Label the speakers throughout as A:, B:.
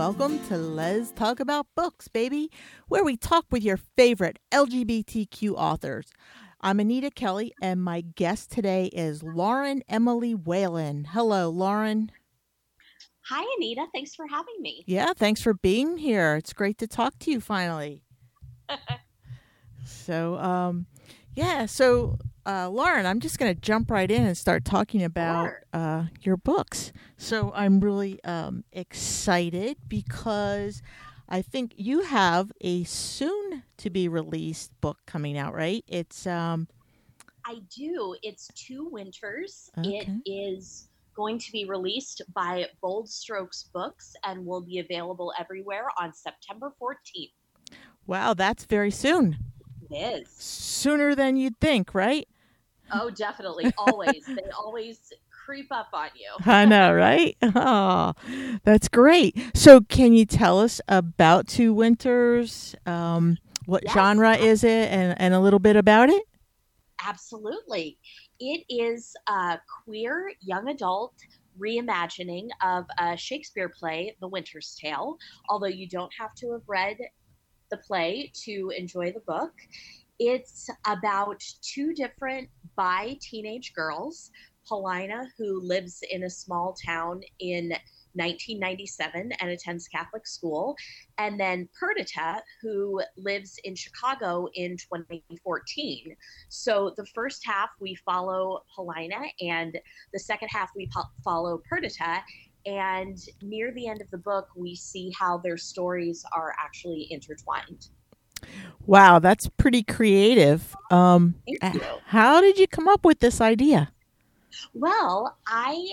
A: welcome to Let's Talk About Books, baby, where we talk with your favorite LGBTQ authors. I'm Anita Kelly, and my guest today is Lauren Emily Whalen. Hello, Lauren.
B: Hi, Anita. Thanks for having me.
A: Yeah, thanks for being here. It's great to talk to you finally. so, um, yeah, so uh, Lauren, I'm just going to jump right in and start talking about uh, your books. So I'm really um, excited because I think you have a soon to be released book coming out, right? It's um,
B: I do. It's Two Winters.
A: Okay.
B: It is going to be released by Bold Strokes Books and will be available everywhere on September 14th.
A: wow, that's very soon.
B: It is.
A: Sooner than you'd think, right?
B: Oh, definitely. Always. they always creep up on you.
A: I know, right? Oh, that's great. So, can you tell us about Two Winters? Um, what
B: Yes.
A: genre is it, and, and a little bit about it?
B: Absolutely. It is a queer young adult reimagining of a Shakespeare play, The Winter's Tale, although you don't have to have read the play to enjoy the book. It's about two different bi teenage girls, Paulina, who lives in a small town in 1997 and attends Catholic school, and then Perdita, who lives in Chicago in 2014. So the first half we follow Paulina, and the second half we po- follow Perdita. And near the end of the book, we see how their stories are actually intertwined.
A: Wow, that's pretty creative. Um, how did you come up with this idea?
B: Well, I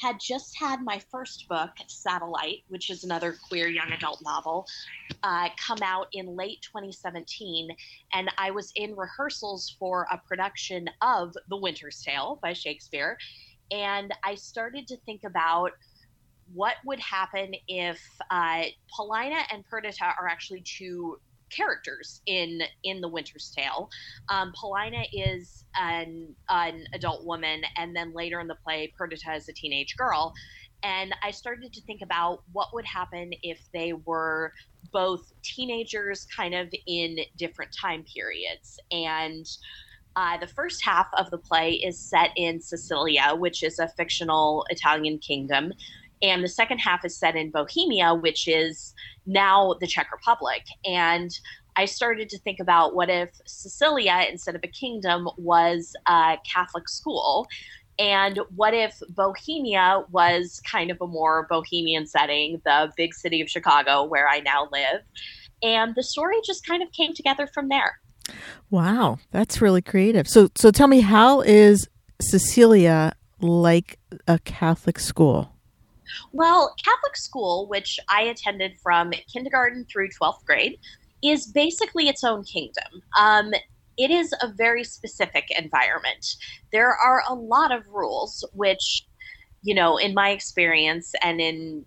B: had just had my first book, Satellite, which is another queer young adult novel, uh, come out in late 2017. And I was in rehearsals for a production of The Winter's Tale by Shakespeare. And I started to think about what would happen if uh, Paulina and Perdita are actually two characters in in the Winter's Tale. Um, Paulina is an an adult woman, and then later in the play, Perdita is a teenage girl. And I started to think about what would happen if they were both teenagers, kind of in different time periods. And uh, the first half of the play is set in Sicilia, which is a fictional Italian kingdom. And the second half is set in Bohemia, which is now the Czech Republic. And I started to think about what if Sicilia, instead of a kingdom, was a Catholic school? And what if Bohemia was kind of a more bohemian setting, the big city of Chicago, where I now live? And the story just kind of came together from there.
A: Wow, that's really creative. So, so tell me, how is Sicilia like a Catholic school?
B: Well, Catholic school, which I attended from kindergarten through 12th grade, is basically its own kingdom. Um, it is a very specific environment. There are a lot of rules, which, you know, in my experience and in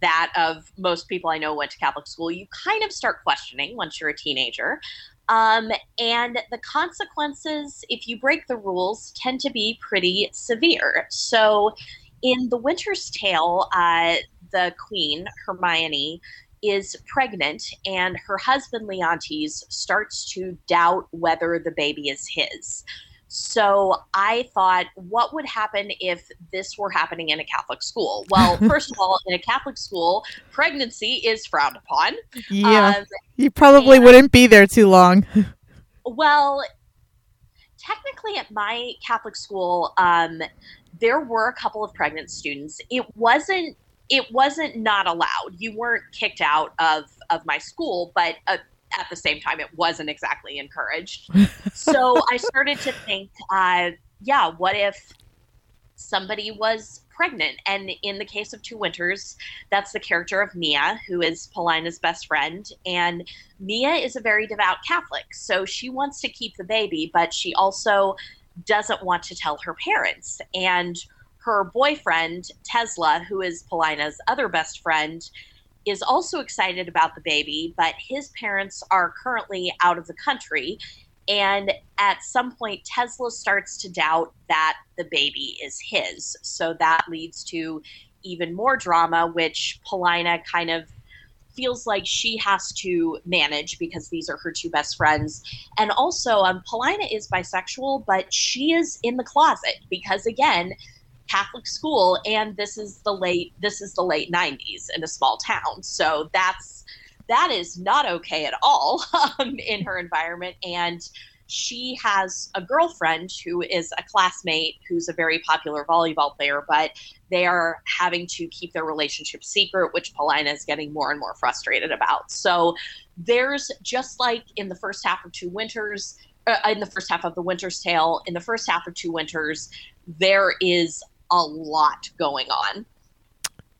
B: that of most people I know went to Catholic school, you kind of start questioning once you're a teenager. Um, and the consequences, if you break the rules, tend to be pretty severe. So, in The Winter's Tale, uh, the queen, Hermione, is pregnant, and her husband, Leontes, starts to doubt whether the baby is his. So I thought, what would happen if this were happening in a Catholic school? Well, first of all, in a Catholic school, pregnancy is frowned upon.
A: Yeah,
B: Um,
A: you probably
B: and-
A: wouldn't be there too long.
B: Well, technically, at my Catholic school, um, there were a couple of pregnant students. It wasn't. It wasn't not allowed. You weren't kicked out of of my school, but uh, at the same time, it wasn't exactly encouraged. so I started to think, uh, yeah, what if somebody was pregnant? And in the case of Two Winters, that's the character of Mia, who is Paulina's best friend, and Mia is a very devout Catholic, so she wants to keep the baby, but she also doesn't want to tell her parents. And her boyfriend, Tesla, who is Paulina's other best friend, is also excited about the baby, but his parents are currently out of the country. And at some point, Tesla starts to doubt that the baby is his. So that leads to even more drama, which Polina kind of feels like she has to manage because these are her two best friends. And also, um, Paulina is bisexual, but she is in the closet because, again, Catholic school, and this is the late this is the late '90s in a small town, so that's that is not okay at all um, in her environment. And she has a girlfriend who is a classmate who's a very popular volleyball player, but they are having to keep their relationship secret, which Paulina is getting more and more frustrated about. So there's just like in the first half of Two Winters, uh, in the first half of The Winter's Tale, in the first half of Two Winters, there is a lot going on.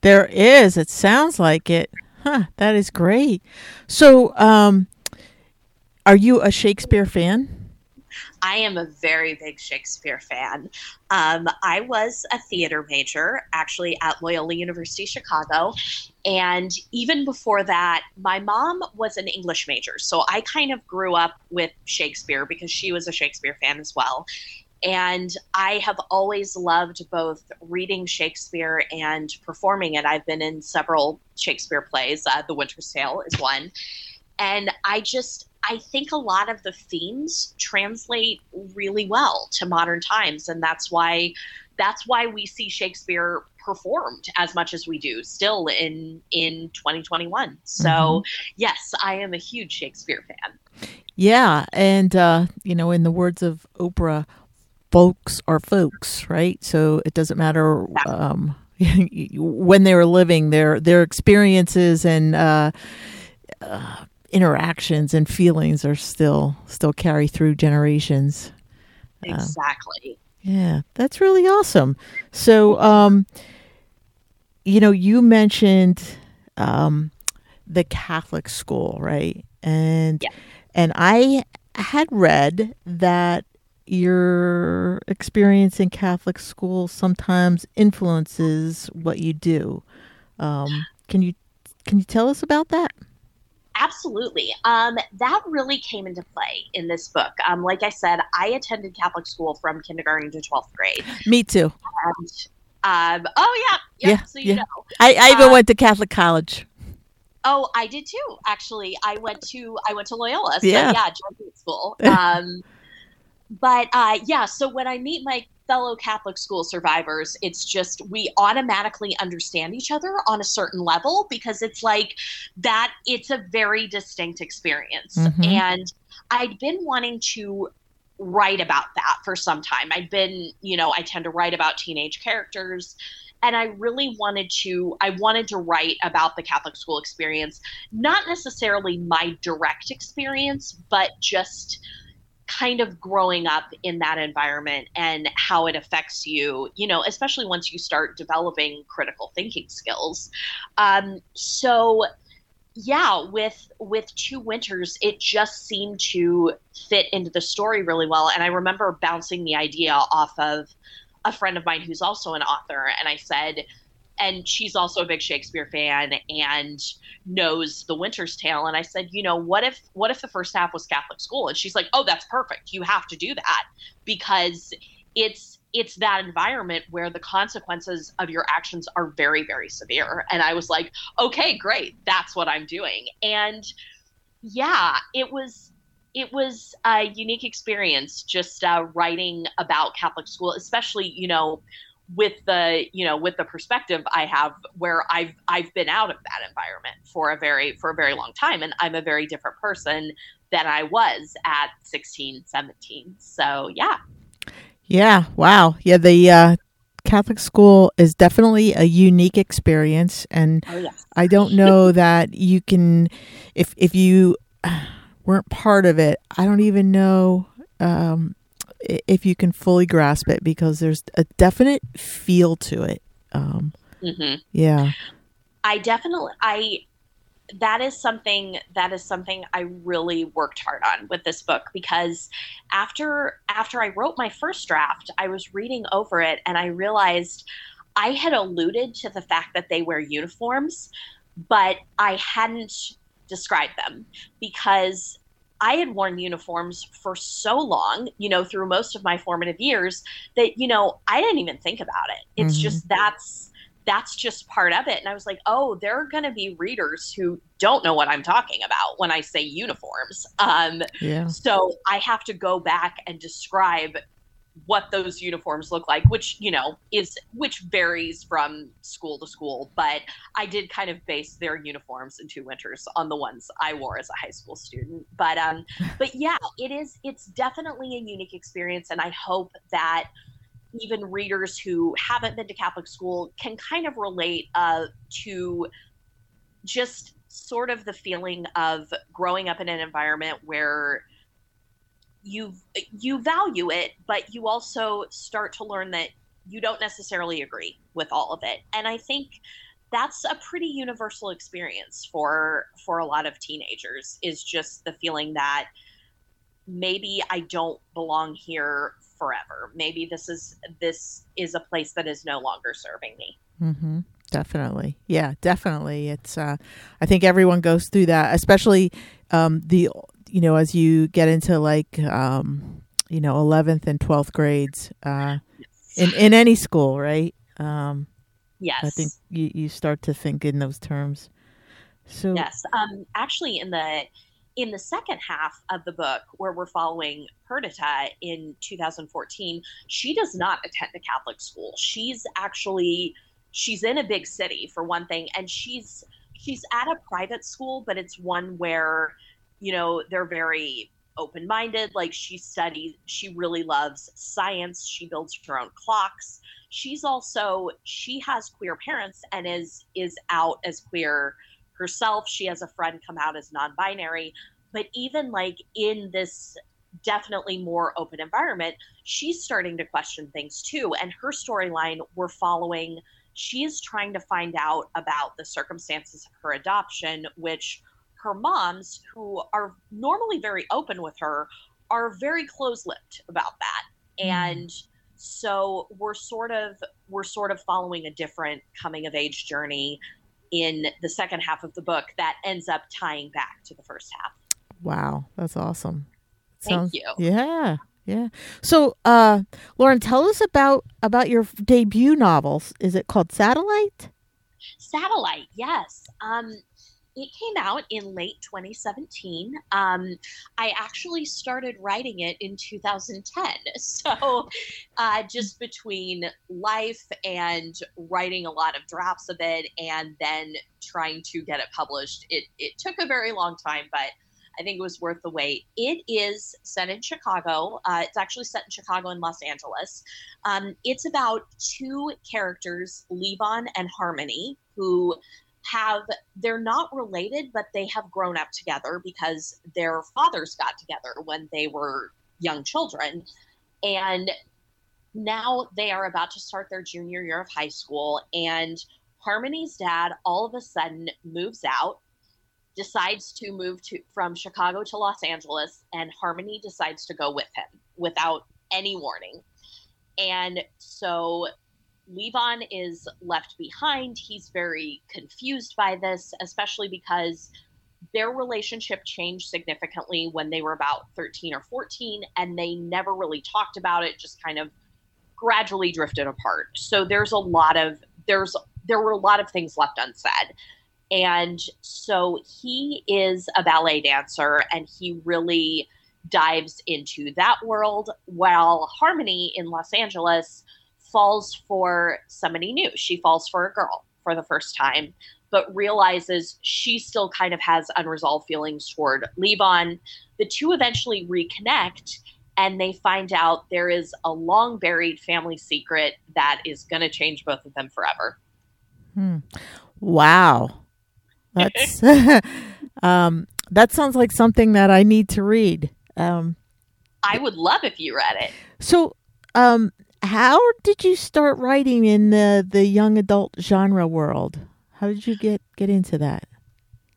A: There is. It sounds like it. Huh, that is great. So, um, are you a Shakespeare fan?
B: I am a very big Shakespeare fan. Um, I was a theater major actually at Loyola University Chicago. And even before that, my mom was an English major. So I kind of grew up with Shakespeare because she was a Shakespeare fan as well. And I have always loved both reading Shakespeare and performing it. I've been in several Shakespeare plays, uh, The Winter's Tale is one. And I just, I think a lot of the themes translate really well to modern times, and that's why that's why we see Shakespeare performed as much as we do still in in 2021. So mm-hmm. yes, I am a huge Shakespeare fan.
A: Yeah, and uh, you know, in the words of Oprah, folks are folks, right? So it doesn't matter um, when they were living their their experiences and uh, uh, interactions and feelings are still still carry through generations.
B: Um, exactly.
A: yeah, that's really awesome. So, um, you know, you mentioned um, the Catholic school, right? And
B: yeah.
A: and I had read that your experience in Catholic school sometimes influences what you do. Um, can you can you tell us about that?
B: Absolutely. Um, that really came into play in this book. Um, like I said, I attended Catholic school from kindergarten to 12th grade.
A: Me too.
B: And, um, oh, yeah. yeah so you yeah. know.
A: I, I even um, went to Catholic college.
B: Oh, I did too. Actually, I went to I went to Loyola. So yeah, yeah Jesuit school. Um, but uh, yeah, so when I meet my fellow Catholic school survivors, it's just we automatically understand each other on a certain level because it's like that, it's a very distinct experience. Mm-hmm. And I'd been wanting to write about that for some time. I'd been, you know, I tend to write about teenage characters and I really wanted to I wanted to write about the Catholic school experience, not necessarily my direct experience, but just kind of growing up in that environment and how it affects you, you know, especially once you start developing critical thinking skills. Um, so yeah, with with two winters, it just seemed to fit into the story really well. And I remember bouncing the idea off of a friend of mine who's also an author, and I said, and she's also a big Shakespeare fan and knows The Winter's Tale. And I said, you know, what if what if the first half was Catholic school? And she's like, oh, that's perfect. You have to do that because it's it's that environment where the consequences of your actions are very very severe. And I was like, okay, great, that's what I'm doing. And yeah, it was it was a unique experience just uh, writing about Catholic school, especially you know with the you know with the perspective i have where i've i've been out of that environment for a very for a very long time. And i'm a very different person than i was at 16 17 so yeah.
A: Yeah. Wow. Yeah. The uh catholic school is definitely a unique experience. And
B: oh, yes.
A: i don't know that you can if if you weren't part of it i don't even know um if you can fully grasp it because there's a definite feel to it. Um, mm-hmm. Yeah,
B: I definitely I that is something that is something I really worked hard on with this book because after after I wrote my first draft, I was reading over it and I realized I had alluded to the fact that they wear uniforms, but I hadn't described them because I had worn uniforms for so long, you know, through most of my formative years that, you know, I didn't even think about it. It's mm-hmm. just that's that's just part of it. And I was like, oh, there are going to be readers who don't know what I'm talking about when I say uniforms. Um, yeah. So I have to go back and describe what those uniforms look like which you know is which varies from school to school but i did kind of base their uniforms in two winters on the ones i wore as a high school student. But um but yeah it is it's definitely a unique experience and i hope that even readers who haven't been to catholic school can kind of relate uh to just sort of the feeling of growing up in an environment where you you value it, but you also start to learn that you don't necessarily agree with all of it. And I think that's a pretty universal experience for for a lot of teenagers is just the feeling that maybe I don't belong here forever. Maybe this is this is a place that is no longer serving me.
A: Mm-hmm. Definitely, yeah, definitely. It's uh, I think everyone goes through that, especially um, the you know, as you get into like, um, you know, 11th and 12th grades uh, in, in any school, right? Um,
B: yes.
A: I think you, you start to think in those terms. So
B: yes, um, actually, in the in the second half of the book, where we're following Perdita in 2014, she does not attend a Catholic school. She's actually she's in a big city for one thing, and she's she's at a private school, but it's one where you know, they're very open minded. Like she studies, she really loves science. She builds her own clocks. She's also she has queer parents and is is out as queer herself. She has a friend come out as non-binary. But even like in this definitely more open environment, she's starting to question things too. And her storyline, we're following. She is trying to find out about the circumstances of her adoption, which her moms, who are normally very open with her, are very close-lipped about that. Mm. And so we're sort of we're sort of following a different coming of age journey in the second half of the book that ends up tying back to the first half.
A: Wow, that's awesome.
B: Sounds, Thank you.
A: Yeah. Yeah. So, uh, Lauren, tell us about about your debut novels. Is it called Satellite?
B: Satellite, yes. Um, it came out in late 2017. Um, I actually started writing it in 2010. So, uh, just between life and writing a lot of drafts of it and then trying to get it published, it, it took a very long time, but I think it was worth the wait. It is set in Chicago. Uh, it's actually set in Chicago and Los Angeles. Um, it's about two characters, Levon and Harmony, who have they're not related but they have grown up together because their fathers got together when they were young children. And now they are about to start their junior year of high school and harmony's dad all of a sudden moves out decides to move to from chicago to los angeles and harmony decides to go with him without any warning. And so Levon is left behind. He's very confused by this, especially because their relationship changed significantly when they were about 13 or 14, and they never really talked about it, just kind of gradually drifted apart. So there's a lot of there's there were a lot of things left unsaid. And so he is a ballet dancer and he really dives into that world while Harmony in Los Angeles falls for somebody new. She falls for a girl for the first time, but realizes she still kind of has unresolved feelings toward Levon. The two eventually reconnect and they find out there is a long buried family secret that is going to change both of them forever.
A: Hmm. Wow. That's um, that sounds like something that I need to read. Um,
B: I would love if you read it.
A: So, um, how did you start writing in the the young adult genre world? How did you get get into that?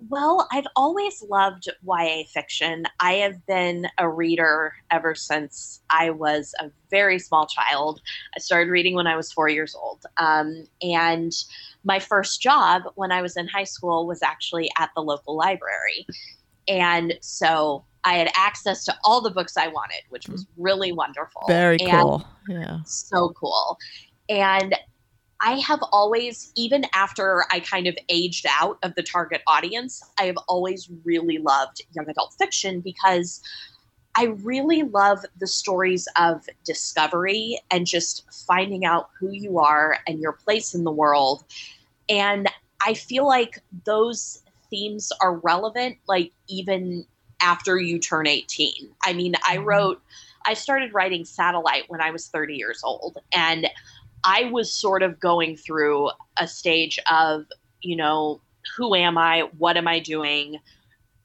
B: Well, I've always loved YA fiction. I have been a reader ever since I was a very small child. I started reading when I was four years old. Um, and my first job when I was in high school was actually at the local library. And so I had access to all the books I wanted, which was mm. really wonderful.
A: Very cool. Yeah.
B: So cool. And I have always, even after I kind of aged out of the target audience, I have always really loved young adult fiction because I really love the stories of discovery and just finding out who you are and your place in the world. And I feel like those themes are relevant, like even after you turn 18. I mean, I mm-hmm. wrote, I started writing Satellite when I was 30 years old. And I was sort of going through a stage of, you know, who am I? What am I doing?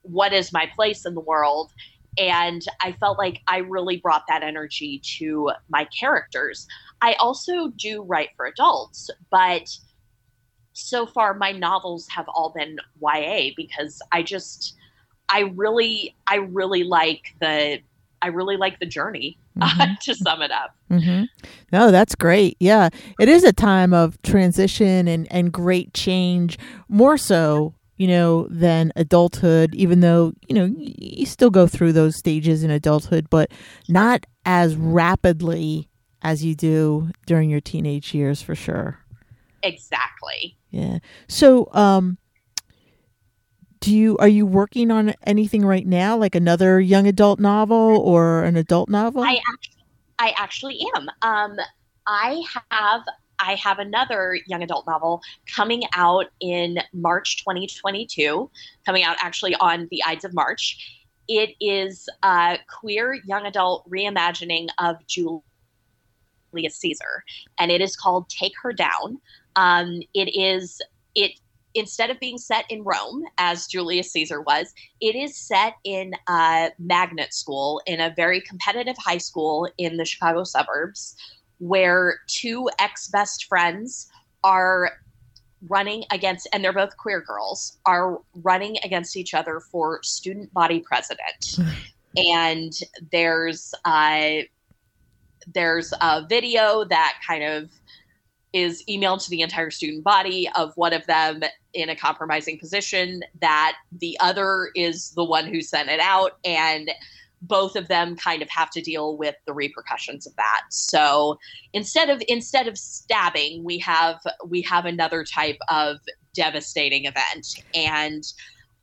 B: What is my place in the world? And I felt like I really brought that energy to my characters. I also do write for adults, but so far my novels have all been YA because I just I really I really like the I really like the journey mm-hmm. to sum it up.
A: Mm-hmm. No, that's great. Yeah, it is a time of transition and and great change. More so, you know, than adulthood. Even though you know you still go through those stages in adulthood, but not as rapidly as you do during your teenage years, for sure.
B: Exactly.
A: Yeah. So, um, do you are you working on anything right now? Like another young adult novel or an adult novel?
B: I actually, I actually am. Um, i have i have another young adult novel coming out in march 2022 coming out actually on the ides of march. It is a queer young adult reimagining of julius caesar and it is called take her down um, it is it instead of being set in Rome, as Julius Caesar was, it is set in a magnet school in a very competitive high school in the Chicago suburbs where two ex best friends are running against and they're both queer girls are running against each other for student body president. And there's uh there's a video that kind of is emailed to the entire student body of one of them in a compromising position that the other is the one who sent it out and both of them kind of have to deal with the repercussions of that. So instead of instead of stabbing we have we have another type of devastating event. And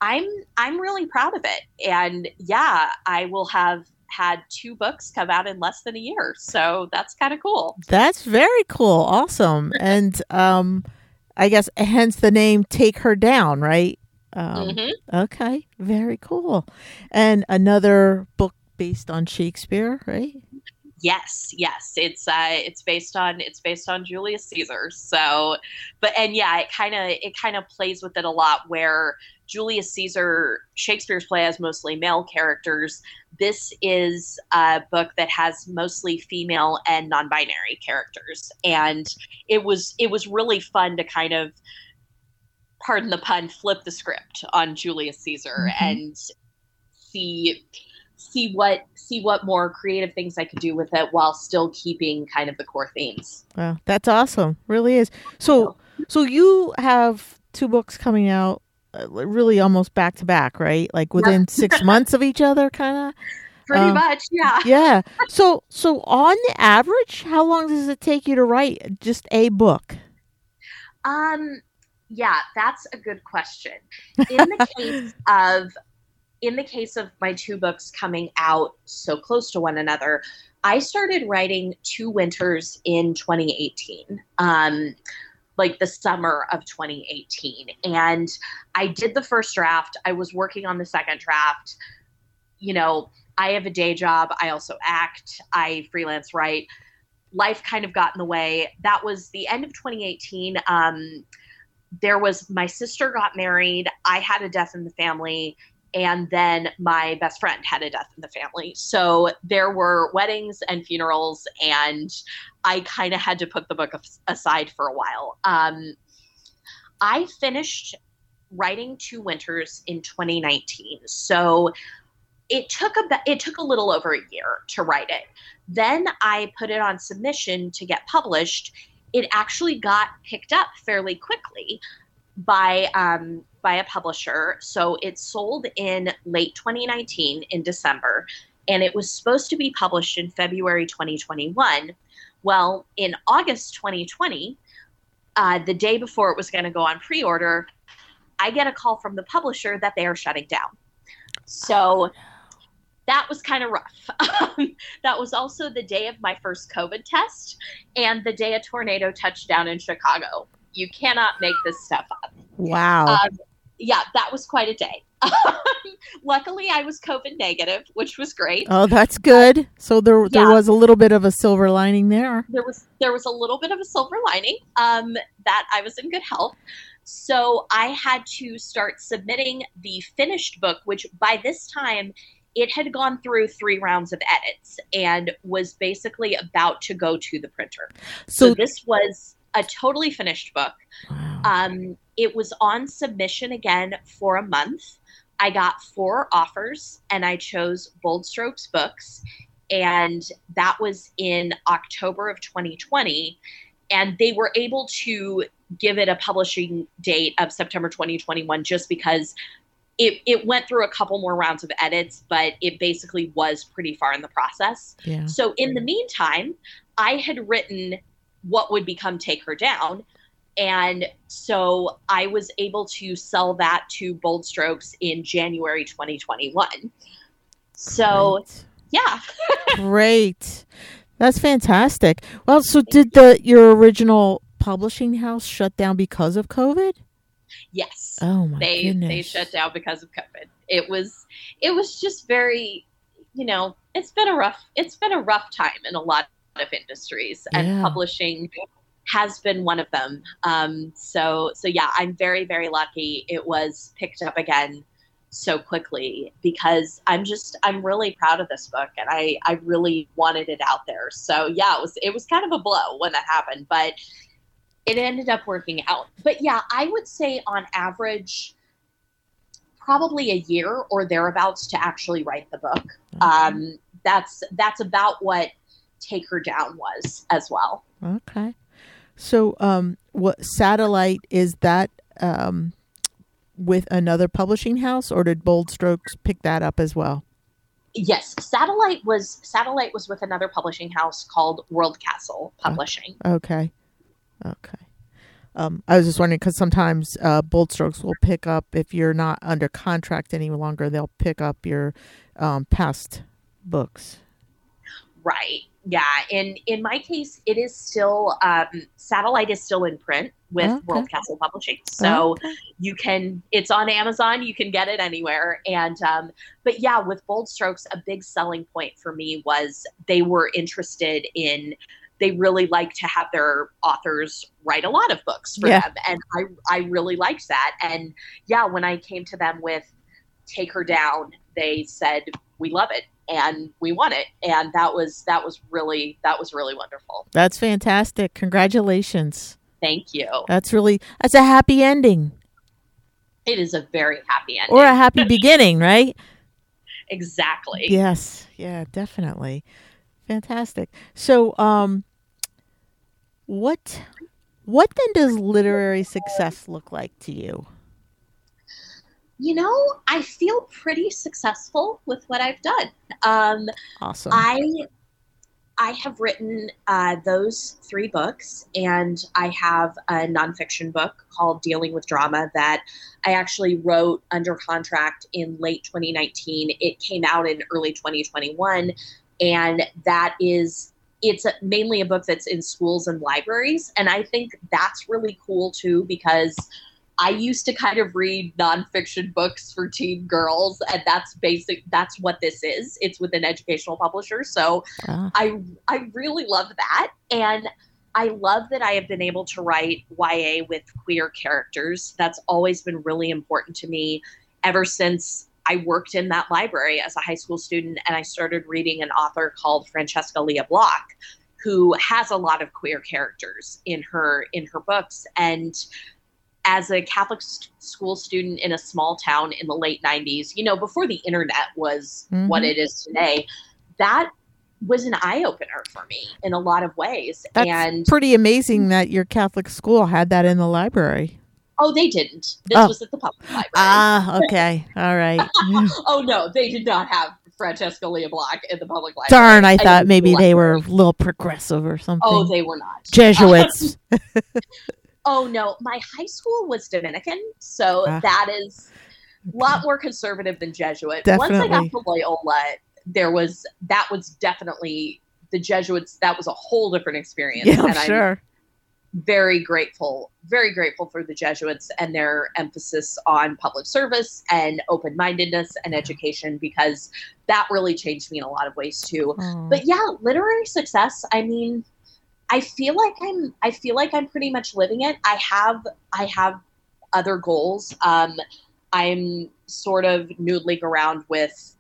B: i'm i'm really proud of it. And yeah i will have had two books come out in less than a year. So that's kind of cool.
A: That's very cool. Awesome. and um I guess hence the name Take Her Down, right? Um, mm-hmm. Okay, very cool. And another book based on Shakespeare, right?
B: Yes, yes. It's uh it's based on it's based on Julius Caesar. So but and yeah, it kind of it kind of plays with it a lot where Julius Caesar Shakespeare's play has mostly male characters. This is a book that has mostly female and non-binary characters and it was it was really fun to kind of pardon the pun flip the script on Julius Caesar mm-hmm. and see see what see what more creative things I could do with it while still keeping kind of the core themes.
A: Wow, that's awesome. Really is. So so you have two books coming out really almost back to back, right? Like within 6 months of each other kind of
B: Pretty um, much, yeah.
A: yeah. So so on average, how long does it take you to write just a book?
B: Um yeah, that's a good question. In the case of in the case of my two books coming out so close to one another, I started writing Two Winters in 2018. Um, like the summer of 2018. And I did the first draft. I was working on the second draft. You know, I have a day job. I also act. I freelance write. Life kind of got in the way. That was the end of 2018. Um, there was my sister got married. I had a death in the family and then my best friend had a death in the family. So there were weddings and funerals, and I kind of had to put the book aside for a while. Um, I finished writing Two Winters in 2019, so it took a it took a little over a year to write it. Then I put it on submission to get published. It actually got picked up fairly quickly by um, by a publisher. So it sold in late 2019 in December, and it was supposed to be published in February 2021. Well, in August 2020, uh, the day before it was going to go on pre order, I get a call from the publisher that they are shutting down. So that was kind of rough. that was also the day of my first COVID test and the day a tornado touched down in Chicago. You cannot make this stuff up.
A: Wow.
B: Um, yeah, that was quite a day. Luckily, I was COVID negative, which was great.
A: Oh, that's good. So there, there
B: Yeah.
A: was a little bit of a silver lining there.
B: There was there was a little bit of a silver lining um, that I was in good health. So I had to start submitting the finished book, which by this time it had gone through three rounds of edits and was basically about to go to the printer. So,
A: So,
B: this was a totally finished book.
A: wow.
B: Um, it was on submission again for a month. I got four offers and I chose Bold Strokes Books. And that was in October of 2020. And they were able to give it a publishing date of September 2021 just because it, it went through a couple more rounds of edits, but it basically was pretty far in the process.
A: yeah.
B: So in the meantime, I had written what would become Take Her Down. And so I was able to sell that to Bold Strokes in January 2021. So,
A: Great.
B: yeah.
A: Great. That's fantastic. Well, so did the your original publishing house shut down because of COVID?
B: Yes.
A: Oh my
B: they
A: goodness.
B: they shut down because of COVID. It was it was just very, you know, it's been a rough it's been a rough time in a lot of industries, and
A: Yeah.
B: publishing has been one of them. Um, so so yeah, I'm very very lucky. It was picked up again so quickly because I'm just I'm really proud of this book, and I I really wanted it out there. So yeah, it was it was kind of a blow when that happened, but it ended up working out. But yeah, I would say on average, probably a year or thereabouts to actually write the book. Um, that's that's about what Take Her Down was as well.
A: Okay. So, um, what satellite is that? Um, with another publishing house, or did Bold Strokes pick that up as well?
B: Yes, Satellite was Satellite was with another publishing house called World Castle Publishing.
A: Okay. Okay. Um, I was just wondering because sometimes uh, Bold Strokes will pick up if you're not under contract any longer. They'll pick up your um, past books.
B: Right. Yeah. In in my case, it is still um, Satellite is still in print with
A: Okay.
B: World Castle Publishing. So
A: Okay.
B: you can it's on Amazon. You can get it anywhere. And um, but yeah, with Bold Strokes, a big selling point for me was they were interested in. They really like to have their authors write a lot of books for
A: Yeah.
B: them, and I I really liked that. And yeah, when I came to them with Take Her Down, they said we love it and we won it, and that was that was really that was really wonderful.
A: That's fantastic. Congratulations.
B: Thank you.
A: That's really that's a happy ending
B: It is a very happy ending.
A: or a happy beginning, right?
B: exactly.
A: Yes. Yeah, definitely. Fantastic. So, um what what then does literary success look like to you?
B: You know, I feel pretty successful with what I've done. Um,
A: Awesome.
B: I I have written uh, those three books, and I have a nonfiction book called Dealing with Drama that I actually wrote under contract in late 2019. It came out in early 2021, and that is it's mainly a book that's in schools and libraries, and I think that's really cool too because. I used to kind of read nonfiction books for teen girls, and that's basic. That's what this is. It's with an educational publisher, so
A: Ah,
B: I I really love that, and I love that I have been able to write YA with queer characters. That's always been really important to me ever since I worked in that library as a high school student, and I started reading an author called Francesca Lia Block, who has a lot of queer characters in her in her books, and as a Catholic s- school student in a small town in the late 90s, you know, before the internet was what
A: Mhm.
B: it is today, that was an eye opener for me in a lot of ways.
A: That's
B: and
A: pretty amazing that your Catholic school had that in the library.
B: oh, they didn't. This
A: Oh.
B: was at the public library.
A: Ah, okay. All right.
B: oh no, they did not have Francesca Lia Block in the public library.
A: Darn, I
B: I
A: thought maybe they
B: library.
A: were a little progressive or something.
B: Oh, they were not.
A: Jesuits.
B: Oh no, my high school was Dominican, so
A: Ah.
B: that is a lot more conservative than Jesuit. Once I got to Loyola, there was that was definitely the Jesuits. That was a whole different experience.
A: Yeah,
B: and I'm
A: sure.
B: very grateful, very grateful for the Jesuits and their emphasis on public service and open mindedness and education because that really changed me in a lot of ways too.
A: Oh.
B: But yeah, literary success. I mean, I feel like I'm I feel like I'm pretty much living it. I have I have other goals. Um I'm sort of noodling around with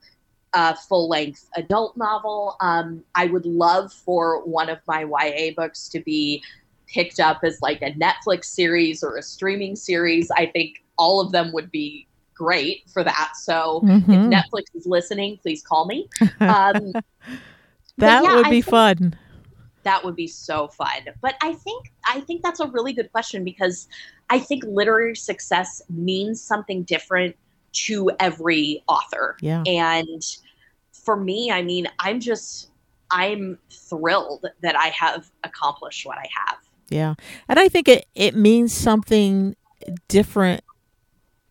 B: a full length adult novel. Um I would love for one of my YA books to be picked up as like a Netflix series or a streaming series. I think all of them would be great for that. So
A: Mhm.
B: if Netflix is listening, please call me. Um,
A: that
B: yeah,
A: would be
B: think-
A: fun.
B: That would be so fun but i think i think that's a really good question because i think literary success means something different to every author
A: Yeah.
B: and for me i mean i'm just i'm thrilled that i have accomplished what i have
A: Yeah. And I think it, it means something different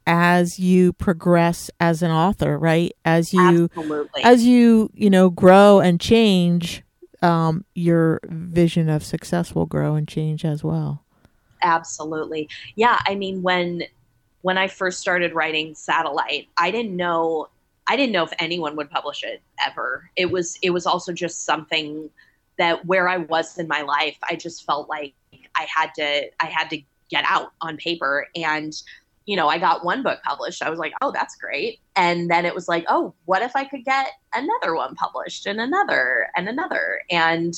A: as you progress as an author, right? As you
B: absolutely
A: as you, you know, grow and change, um, your vision of success will grow and change as well.
B: absolutely. Yeah i mean when when i first started writing satellite i didn't know i didn't know if anyone would publish it ever. It was it was also just something that where i was in my life i just felt like i had to i had to get out on paper. And you know i got one book published i was like oh that's great and then it was like oh what if i could get another one published and another and another and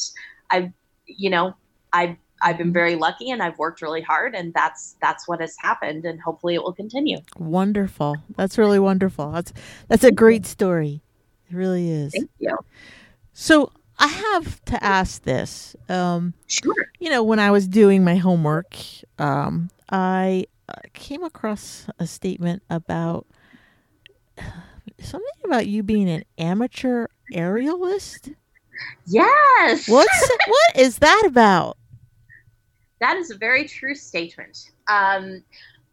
B: i've you know i've I've been very lucky and I've worked really hard and that's that's what has happened and hopefully it will continue.
A: Wonderful. That's really wonderful. That's that's a great story. It really is.
B: Thank you.
A: So I have to ask this. Um,
B: Sure.
A: you know, when I was doing my homework, um, I came across a statement about something about you being an amateur aerialist.
B: Yes.
A: What's what is that about?
B: That is a very true statement. Um,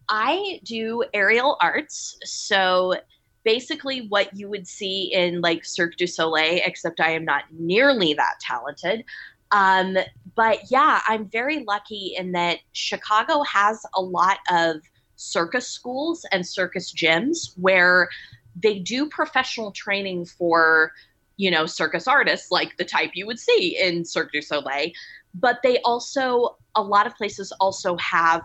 B: I do aerial arts, so basically what you would see in like Cirque du Soleil, except I am not nearly that talented. Um, but yeah, I'm very lucky in that Chicago has a lot of circus schools and circus gyms where they do professional training for, you know, circus artists like the type you would see in Cirque du Soleil. But they also, a lot of places also have,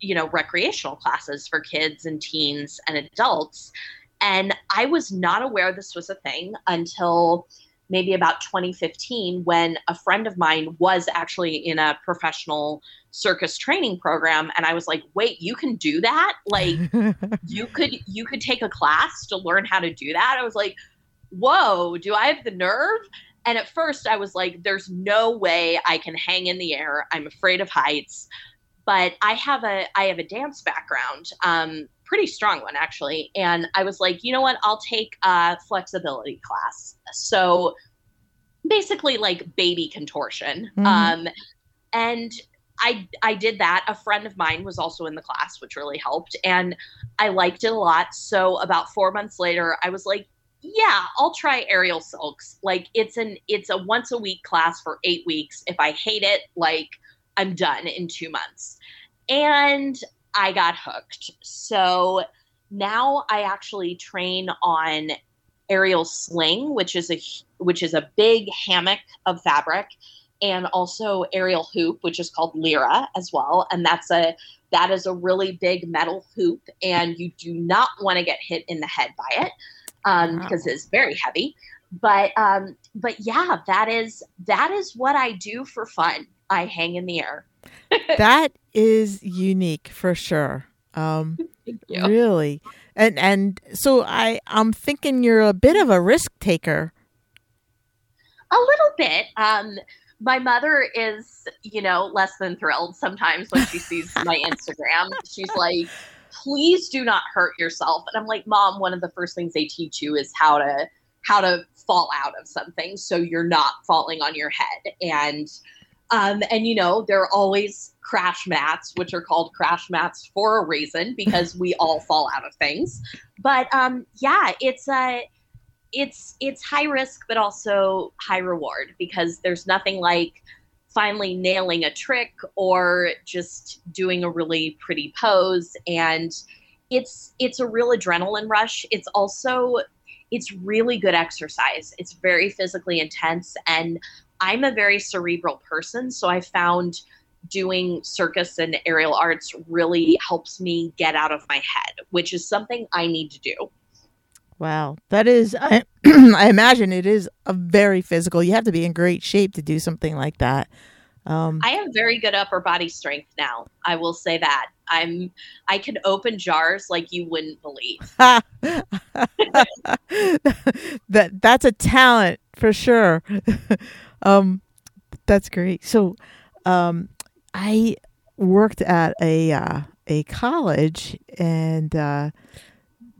B: you know, recreational classes for kids and teens and adults. And I was not aware this was a thing until maybe about 2015 when a friend of mine was actually in a professional circus training program and I was like, "Wait, you can do that? Like you could you could take a class to learn how to do that?" I was like, "Whoa, do I have the nerve?" And at first I was like, "There's no way I can hang in the air. I'm afraid of heights." But I have a I have a dance background. Um pretty strong one actually. And i was like you know what? I'll take a flexibility class. So basically like baby contortion.
A: Mhm.
B: um and i i did that. A friend of mine was also in the class which really helped and i liked it a lot. So about four months later i was like yeah i'll try aerial silks. Like it's an it's a once a week class for eight weeks. If i hate it like i'm done in two months and I got hooked. So now I actually train on aerial sling, which is a which is a big hammock of fabric, and also aerial hoop, which is called lyra as well. And that's a that is a really big metal hoop, and you do not want to get hit in the head by it um,
A: Wow.
B: because it's very heavy. But um, but yeah, that is that is what I do for fun. I hang in the air.
A: that is unique for sure. Um, really, and and so I I'm thinking you're a bit of a risk taker.
B: A little bit. Um, my mother is, you know, less than thrilled sometimes when she sees my Instagram. She's like, please do not hurt yourself. And I'm like, Mom, one of the first things they teach you is how to how to fall out of something so you're not falling on your head. And Um, and you know, there are always crash mats, which are called crash mats for a reason because we all fall out of things. But um, yeah, it's a it's it's high risk but also high reward because there's nothing like finally nailing a trick or just doing a really pretty pose. And it's it's a real adrenaline rush. It's also it's really good exercise. It's very physically intense. And i'm a very cerebral person so i found doing circus and aerial arts really helps me get out of my head which is something i need to do
A: Wow, that is I, I imagine it is a very physical. You have to be in great shape to do something like that.
B: Um, I have very good upper body strength now. I will say that. I'm I can open jars like you wouldn't believe.
A: that that's a talent for sure. um, that's great. So, um, I worked at a uh, a college and. Uh,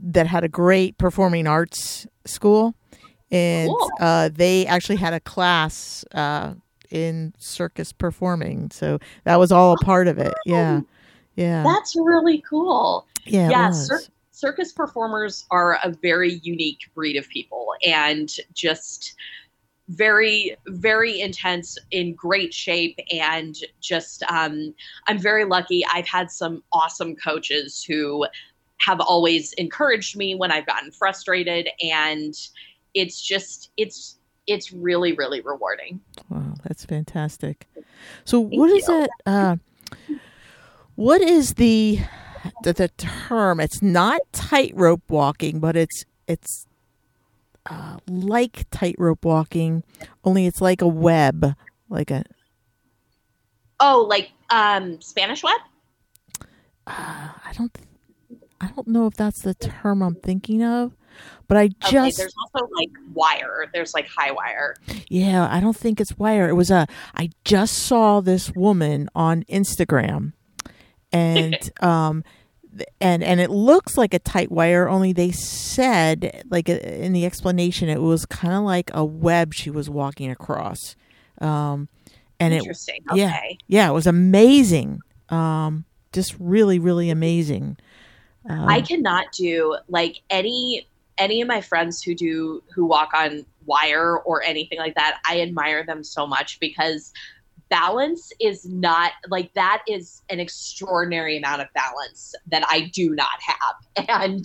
A: that had a great performing arts school, and cool. uh, they actually had a class uh, in circus performing. So that was all a part of it. Yeah, yeah.
B: That's really cool.
A: Yeah,
B: yeah. Cir- circus performers are a very unique breed of people, and just very very intense in great shape and just um, i'm very lucky i've had some awesome coaches who have always encouraged me when I've gotten frustrated and it's just it's it's really really rewarding.
A: Wow, that's fantastic. So Thank what is you. it uh what is the, the the term? It's not tightrope walking, but it's it's uh, like tightrope walking, only it's like a web, like a.
B: Oh, like um, Spanish web.
A: Uh, I don't I don't know if that's the term I'm thinking of, but I just okay,
B: there's also like wire. There's like high wire.
A: Yeah, I don't think it's wire. It was a I just saw this woman on Instagram, and um, and and it looks like a tight wire. Only they said like uh, in the explanation, it was kind of like a web she was walking across. Um, and
B: Interesting.
A: it yeah yeah it was amazing. Um, just really really amazing.
B: Um, I cannot do like any any of my friends who do who walk on wire or anything like that. I admire them so much because balance is not like that is an extraordinary amount of balance that I do not have. And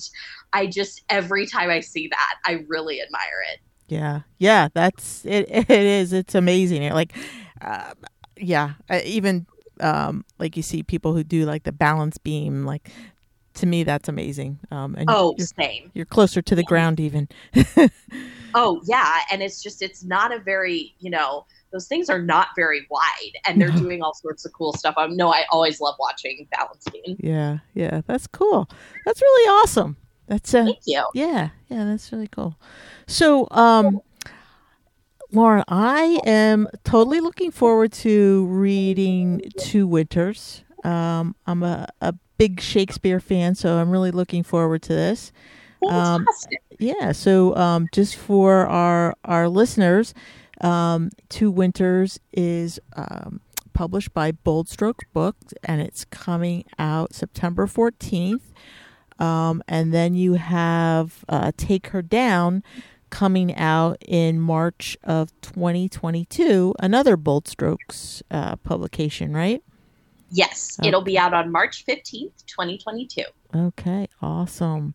B: I just every time I see that, I really admire it.
A: Yeah. Yeah, that's it it is. It's amazing. like uh, yeah, even um, like you see people who do like the balance beam, like to me that's amazing. Um
B: and oh
A: you're,
B: same.
A: you're closer to the yeah. ground even.
B: Oh yeah. And it's just it's not a very you know those things are not very wide and they're no. doing all sorts of cool stuff. Um no i always love watching balance
A: yeah yeah. That's cool. That's really awesome. That's uh
B: thank you.
A: yeah yeah that's really cool. So um Lauren, I am totally looking forward to reading Two Winters. Um, I'm a, a big Shakespeare fan, so I'm really looking forward to this.
B: Um,
A: yeah, so um, just for our our listeners, um, Two Winters is um, published by Bold Strokes Books, and it's coming out September 14th. Um, and then you have uh, Take Her Down coming out in March of 2022, another Bold Strokes uh, publication, right?
B: Yes, okay. it'll be out on March 15th, 2022.
A: Okay, awesome.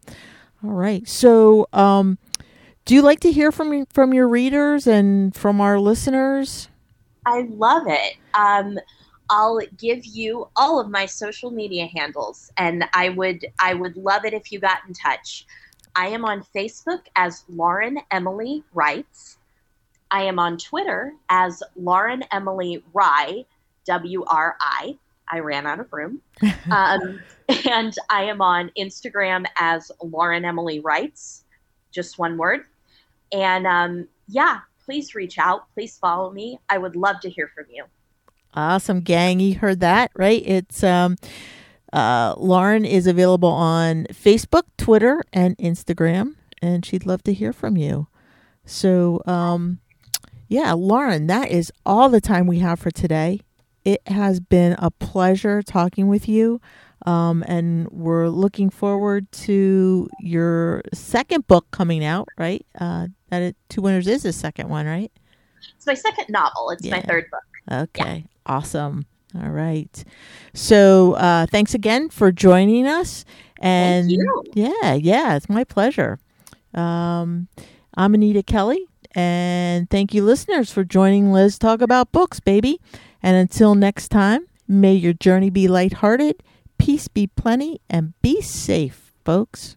A: All right. So, um, do you like to hear from from your readers and from our listeners?
B: I love it. Um, I'll give you all of my social media handles, and I would I would love it if you got in touch. I am on Facebook as Lauren Emily Writes. I am on Twitter as Lauren Emily Rye, W R I. I ran out of room. um, and I am on Instagram as Lauren Emily Writes, just one word. And um, yeah, please reach out. Please follow me. I would love to hear from you.
A: Awesome, gang. You heard that, right? It's um, uh, Lauren is available on Facebook, Twitter, and Instagram, and she'd love to hear from you. So, um, yeah, Lauren, that is all the time we have for today. It has been a pleasure talking with you. Um, and we're looking forward to your second book coming out, right? Uh, that it, Two Winters is the second one, right?
B: It's my second novel. It's yeah. my third book.
A: Okay, yeah. awesome. All right. So uh, thanks again for joining us. And yeah, yeah, it's my pleasure. Um, I'm Anita Kelly, and thank you, listeners, for joining Liz talk about books, baby. And until next time, may your journey be lighthearted, peace be plenty, and be safe, folks.